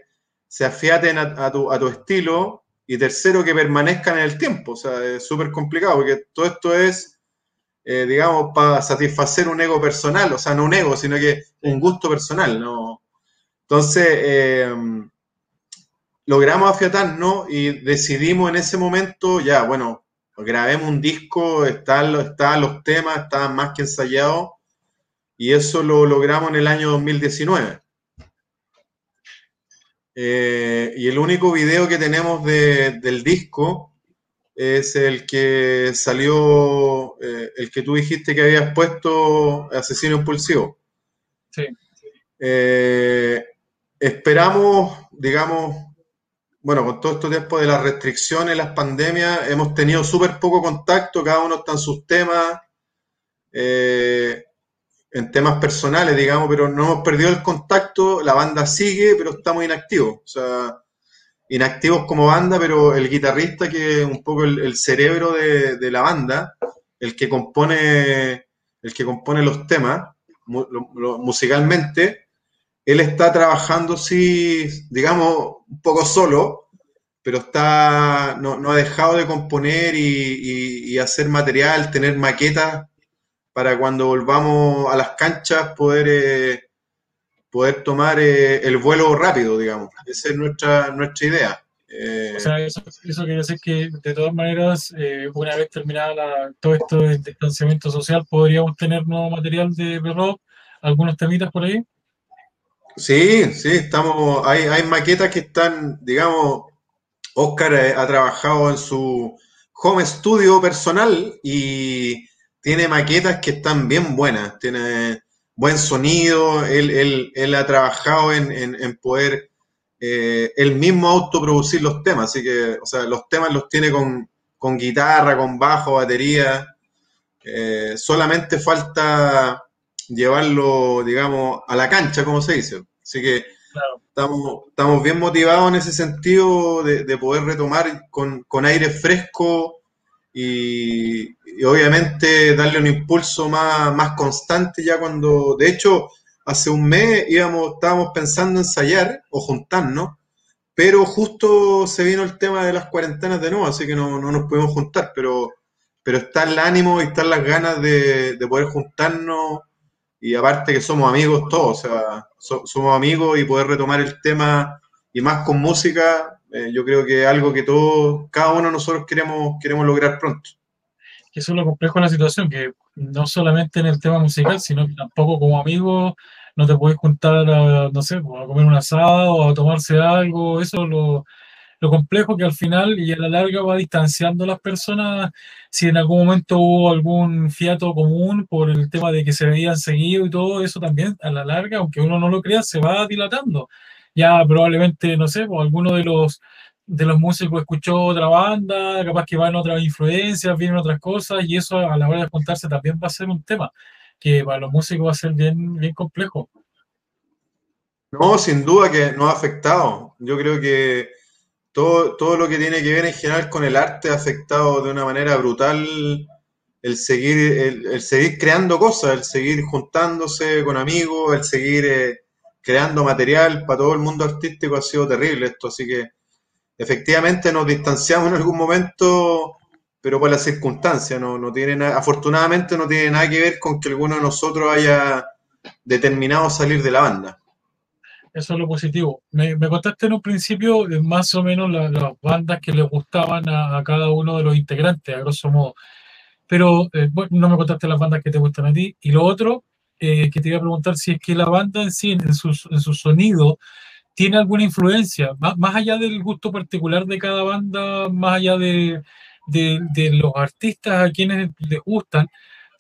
se afiaten a, a tu, a tu estilo, y tercero, que permanezcan en el tiempo. O sea, es súper complicado, porque todo esto es, eh, digamos, para satisfacer un ego personal, o sea, no un ego, sino que un gusto personal, ¿no? Entonces, eh, logramos afiatarnos y decidimos en ese momento, ya, bueno, grabemos un disco, están los, estaban los temas, estaban más que ensayados, y eso lo logramos en el año 2019. Eh, y el único video que tenemos de- del disco es el que salió, eh, el que tú dijiste que habías puesto Asesino Impulsivo. Sí. Eh, esperamos, digamos, bueno, con todo este tiempo de las restricciones, las pandemias, hemos tenido súper poco contacto, cada uno está en sus temas, eh, en temas personales, digamos, pero no hemos perdido el contacto, la banda sigue, pero estamos inactivos, o sea, inactivos como banda, pero el guitarrista, que es un poco el, cerebro de, la banda, el que compone, el que compone los temas musicalmente, él está trabajando, sí, digamos, un poco solo, pero está, no, no ha dejado de componer y, hacer material, tener maquetas para cuando volvamos a las canchas poder, eh, poder tomar eh, el vuelo rápido, digamos. Esa es nuestra, nuestra idea. Eh, O sea, eso, eso quiere decir que de todas maneras, una vez terminada todo esto del distanciamiento social, podríamos tener nuevo material de rock, algunos temitas por ahí. Sí, sí, estamos, hay, hay maquetas que están, digamos, Oscar eh, ha trabajado en su home studio personal y tiene maquetas que están bien buenas. Tiene, buen sonido, él, él- él ha trabajado en, en- poder eh, él mismo autoproducir los temas, así que, o sea, los temas los tiene con, con guitarra, con bajo, batería, eh, solamente falta llevarlo, digamos, a la cancha, como se dice. Así que Claro. estamos, estamos bien motivados en ese sentido de, de poder retomar con, con aire fresco y, y obviamente darle un impulso más, más constante ya cuando, de hecho, hace un mes íbamos, estábamos pensando ensayar o juntarnos, pero justo se vino el tema de las cuarentenas de nuevo, así que no, no nos pudimos juntar, pero, pero está el ánimo y están las ganas de, de poder juntarnos y aparte que somos amigos todos, o sea, so- somos amigos y poder retomar el tema y más con música, eh, yo creo que es algo que todos, cada uno de nosotros queremos, queremos lograr pronto. eso es lo complejo de la situación, que no solamente en el tema musical, sino que tampoco como amigos no te puedes juntar a, no sé, pues, a comer un asado o a tomarse algo, eso es lo, lo complejo que al final y a la larga va distanciando a las personas, si en algún momento hubo algún fiato común por el tema de que se veían seguido y todo eso también a la larga, aunque uno no lo crea, se va dilatando. Ya probablemente, no sé, pues alguno de los de los músicos escuchó otra banda, capaz que van otras influencias, vienen otras cosas, y eso a la hora de juntarse también va a ser un tema que para los músicos va a ser bien, bien complejo. No, sin duda que nos ha afectado. Yo creo que todo, todo lo que tiene que ver en general con el arte ha afectado de una manera brutal el seguir, el, seguir creando cosas, el seguir juntándose con amigos, el seguir eh, creando material para todo el mundo artístico ha sido terrible esto, así que efectivamente nos distanciamos en algún momento, pero por las circunstancias, no, no tiene nada- afortunadamente no tiene nada que ver con que alguno de nosotros haya determinado salir de la banda. Eso es lo positivo. Me, me contaste en un principio más o menos la- las bandas que les gustaban a, a cada uno de los integrantes, a grosso modo. Pero eh, bueno, no me contaste las bandas que te gustan a ti. Y lo otro eh, que te iba a preguntar si es que la banda en sí, en su, en su sonido, tiene alguna influencia, más, más allá del gusto particular de cada banda, más allá de, de, de los artistas a quienes les gustan,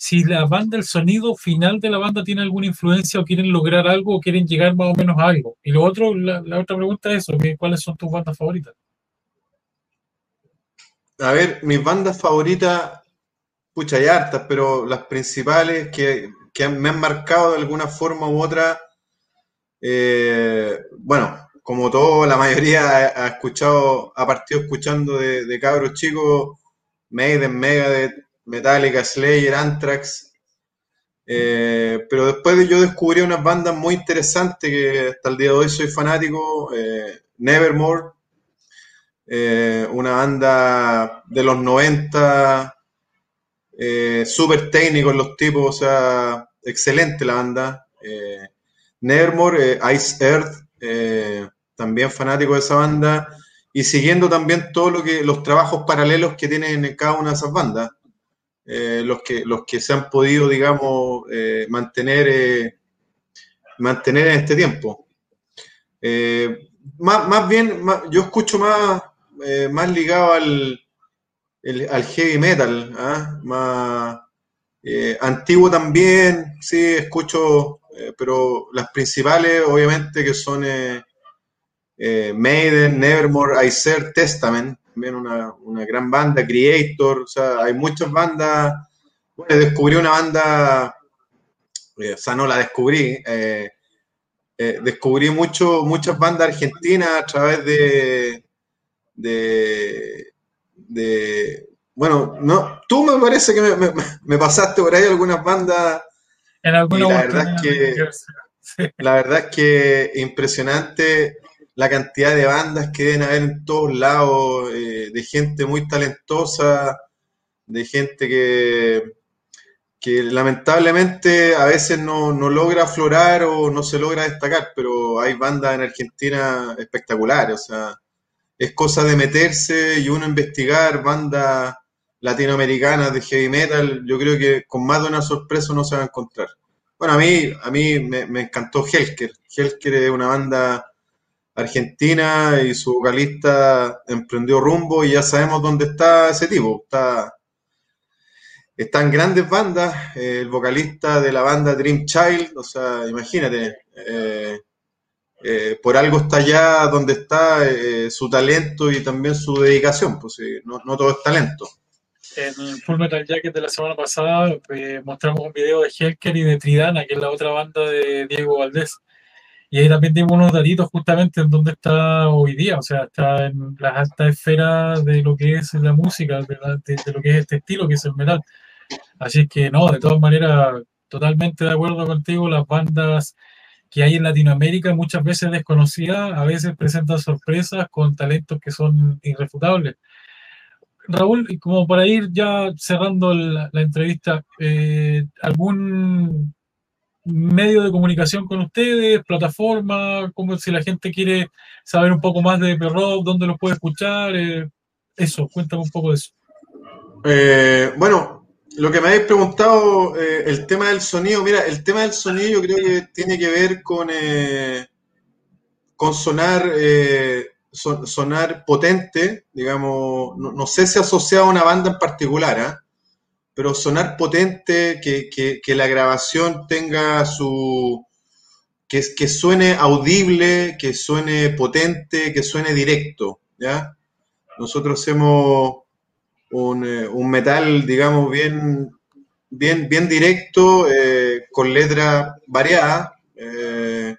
si la banda, el sonido final de la banda tiene alguna influencia o quieren lograr algo o quieren llegar más o menos a algo. Y lo otro, la, otra pregunta es eso, ¿cuáles son tus bandas favoritas? A ver, mis bandas favoritas, pucha, hay hartas, pero las principales que, me han marcado de alguna forma u otra, eh, bueno, como todo, la mayoría ha, ha escuchado, ha partido escuchando de, de cabros chicos, Maiden, Megadeth, Metallica, Slayer, Anthrax, eh, pero después de- yo descubrí unas bandas muy interesantes que hasta el día de hoy soy fanático, eh, Nevermore, eh, una banda de los 90, eh, súper técnicos los tipos, o sea, excelente la banda. Nevermore, Ice Earth, también fanático de esa banda, y siguiendo también todo lo que, los trabajos paralelos que tienen en cada una de esas bandas, eh, los que, los que se han podido, digamos, eh, mantener, eh, mantener en este tiempo. Más, más bien, yo escucho más, más ligado al, el- al heavy metal, ¿ah? Más antiguo también, sí, escucho, pero las principales, obviamente, que son eh, Maiden, Nevermore, Icer, Testament, también una, una gran banda, Creator, o sea, hay muchas bandas. Bueno, descubrí una banda, eh, o sea, no la descubrí, eh, eh, descubrí mucho, muchas bandas argentinas a través de, de, de- bueno, no, tú me parece que me, me- me pasaste por ahí algunas bandas, En Y la verdad es que- Sí. la verdad es que impresionante la cantidad de bandas que deben haber en todos lados, eh, de gente muy talentosa, de gente que, que lamentablemente a veces no, no logra aflorar o no se logra destacar, pero hay bandas en Argentina espectaculares, o sea, es cosa de meterse y uno investigar bandas latinoamericanas de heavy metal, yo creo que con más de una sorpresa uno se va a encontrar. Bueno, a mí, a mí me, me encantó Helker. Helker es una banda argentina y su vocalista emprendió rumbo y ya sabemos dónde está ese tipo. Está, están grandes bandas, eh, el vocalista de la banda Dream Child, o sea, imagínate, eh, eh, por algo está allá donde está su talento y también su dedicación, pues no, no todo es talento. En Full Metal Jacket de la semana pasada mostramos un video de Helker y de Tridana, que es la otra banda de Diego Valdés. Y ahí también dimos unos datitos justamente en dónde está hoy día, o sea, está en las altas esferas de lo que es la música, de, la- lo que es este estilo, que es el metal. Así que no, de todas maneras, totalmente de acuerdo contigo, las bandas que hay en Latinoamérica, muchas veces desconocidas, a veces presentan sorpresas con talentos que son irrefutables. Raúl, como para ir ya cerrando la, la entrevista, eh, ¿algún medio de comunicación con ustedes, plataforma, como si la gente quiere saber un poco más de Perro, dónde los puede escuchar? eh, eso, cuéntame un poco de eso. Eh, bueno, lo que me habéis preguntado, eh, el tema del sonido, mira, el tema del sonido yo creo que tiene que ver con, eh, con sonar, son- sonar potente, digamos, no, no sé si asociado a una banda en particular, ¿ah? Pero sonar potente, que, que- que la grabación tenga su... Que, que suene audible, que suene potente, que suene directo, ¿ya? Nosotros hacemos un, eh, un metal, digamos, bien, bien, bien directo, eh, con letras variadas, eh,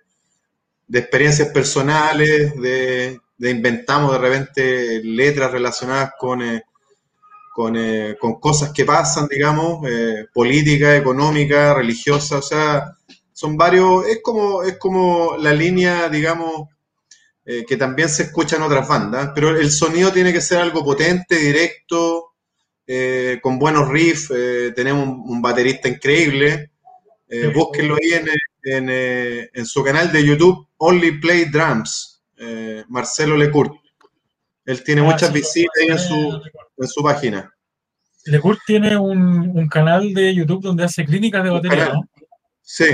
de experiencias personales, de, de inventamos de repente letras relacionadas con, con, eh, con cosas que pasan, digamos, eh, política, económica, religiosa, o sea, son varios, es como, es como la línea, digamos, eh, que también se escucha en otras bandas, pero el sonido tiene que ser algo potente, directo, eh, con buenos riffs, tenemos un, un baterista increíble, búsquenlo ahí en, en, en su canal de YouTube, Only Play Drums, Marcelo Lecourt. Él tiene Ah, muchas sí, visitas ahí en su, en su página. Lecourt tiene un, un canal de YouTube donde hace clínicas de batería. ¿no? Sí,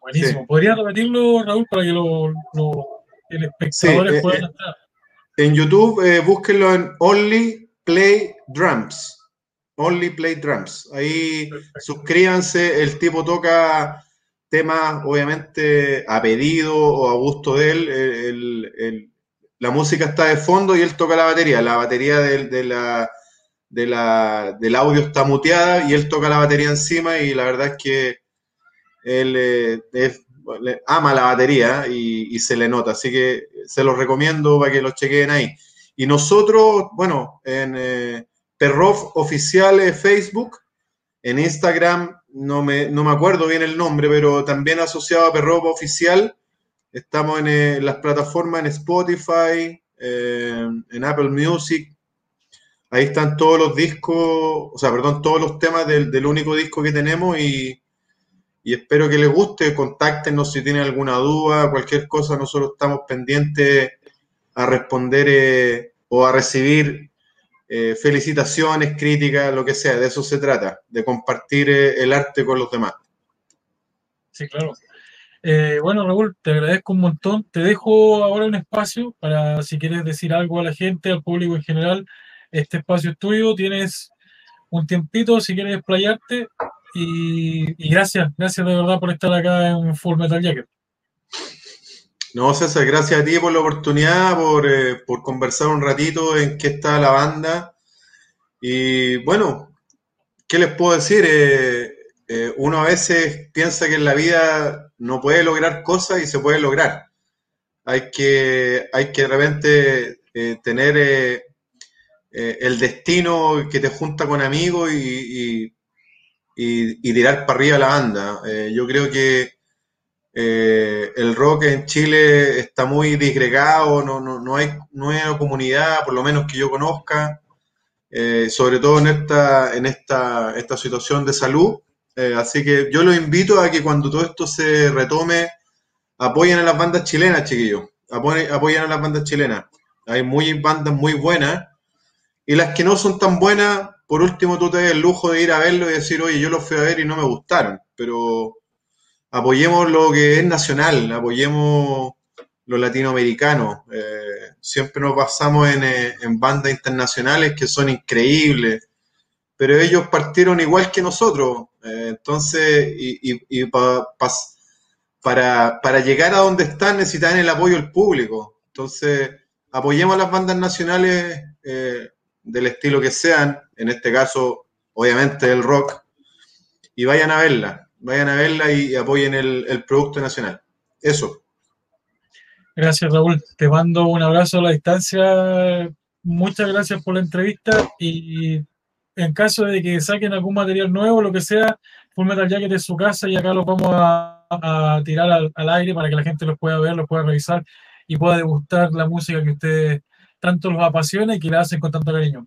Buenísimo. Sí. ¿Podría repetirlo, Raúl, para que lo, lo- el espectadores Sí, eh, puedan eh, entrar? En YouTube, eh, búsquenlo en Only Play Drums. Only Play Drums. Ahí Perfecto. suscríbanse. El tipo toca temas, obviamente, a pedido o a gusto de él. El- el- el- la música está de fondo y él toca la batería. La batería del, audio está muteada y él toca la batería encima. Y la verdad es que él eh, ama la batería y, se le nota. Así que se los recomiendo para que los chequeen ahí. Y nosotros, bueno, en eh, Perrof Oficial Facebook, en Instagram, no me, no me acuerdo bien el nombre, pero también asociado a Perrof Oficial. Estamos en eh, las plataformas en Spotify, eh, en Apple Music. Ahí están todos los discos, o sea, perdón, todos los temas del, único disco que tenemos y, espero que les guste. Contáctenos si tienen alguna duda, cualquier cosa. Nosotros estamos pendientes a responder eh, o a recibir felicitaciones, críticas, lo que sea. De eso se trata, de compartir el arte con los demás. Sí, claro. Eh, bueno, Raúl, te agradezco un montón. Te dejo ahora un espacio para si quieres decir algo a la gente, al público en general. Este espacio es tuyo, tienes un tiempito si quieres explayarte. Y, gracias, gracias de verdad por estar acá en Full Metal Jacket. No, César, gracias a ti por la oportunidad, por, eh, por conversar un ratito en qué está la banda. Y bueno, ¿qué les puedo decir? Eh, uno a veces piensa que en la vida no puede lograr cosas y se puede lograr. Hay que, hay que de repente eh, tener eh, eh, el destino que te junta con amigos y, y- y- y tirar para arriba la banda. Yo creo que el rock en Chile está muy disgregado, no, no, no hay, no comunidad, por lo menos que yo conozca, sobre todo en esta, en esta, esta situación de salud. Eh, así que yo los invito a que cuando todo esto se retome, apoyen a las bandas chilenas, chiquillos. Apoyen, a las bandas chilenas. Hay muy bandas muy buenas. Y las que no son tan buenas, por último tú te das el lujo de ir a verlo y decir, oye, yo los fui a ver y no me gustaron. Pero apoyemos lo que es nacional, apoyemos lo latinoamericano. Eh, siempre nos basamos en, eh, en bandas internacionales que son increíbles. Pero ellos partieron igual que nosotros. Eh, entonces, y, para, para llegar a donde están necesitan el apoyo del público. Entonces, apoyemos a las bandas nacionales eh, del estilo que sean, en este caso, obviamente, el rock, y vayan a verla, vayan a verla y, apoyen el, el producto nacional. Eso. Gracias, Raúl. Te mando un abrazo a la distancia. Muchas gracias por la entrevista y en caso de que saquen algún material nuevo, lo que sea, Full Metal Jacket es su casa y acá lo vamos a, a tirar al, al aire para que la gente los pueda ver, los pueda revisar y pueda degustar la música que ustedes tanto los apasiona y que la hacen con tanto cariño.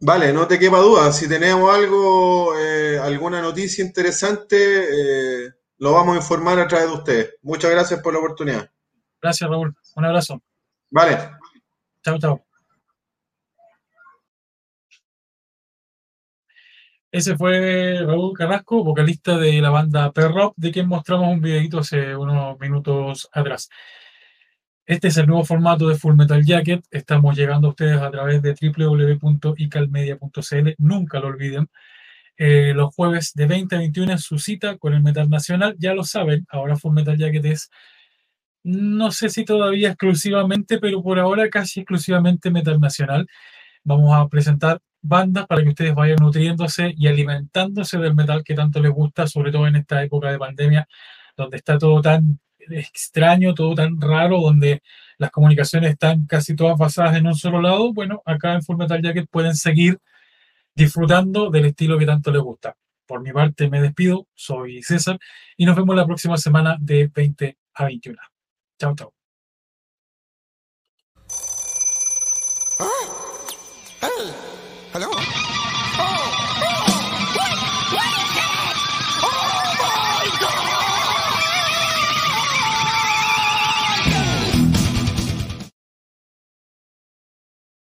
Vale, no te quepa duda, si tenemos algo, eh, alguna noticia interesante, eh, lo vamos a informar a través de ustedes. Muchas gracias por la oportunidad. Gracias, Raúl. Un abrazo. Vale. Chao, chao. Ese fue Raúl Carrasco, vocalista de la banda Perrop, de quien mostramos un videito hace unos minutos atrás. Este es el nuevo formato de Full Metal Jacket. Estamos llegando a ustedes a través de www.icalmedia.cl. Nunca lo olviden. Eh, los jueves de 20 a 21 es su cita con el Metal Nacional. Ya lo saben, ahora Full Metal Jacket es, no sé si todavía exclusivamente, pero por ahora casi exclusivamente Metal Nacional. Vamos a presentar bandas para que ustedes vayan nutriéndose y alimentándose del metal que tanto les gusta, sobre todo en esta época de pandemia, donde está todo tan extraño, todo tan raro, donde las comunicaciones están casi todas basadas en un solo lado. Bueno, acá en Full Metal Jacket pueden seguir disfrutando del estilo que tanto les gusta. Por mi parte me despido, soy César y nos vemos la próxima semana de 20 a 21. Chao, chao.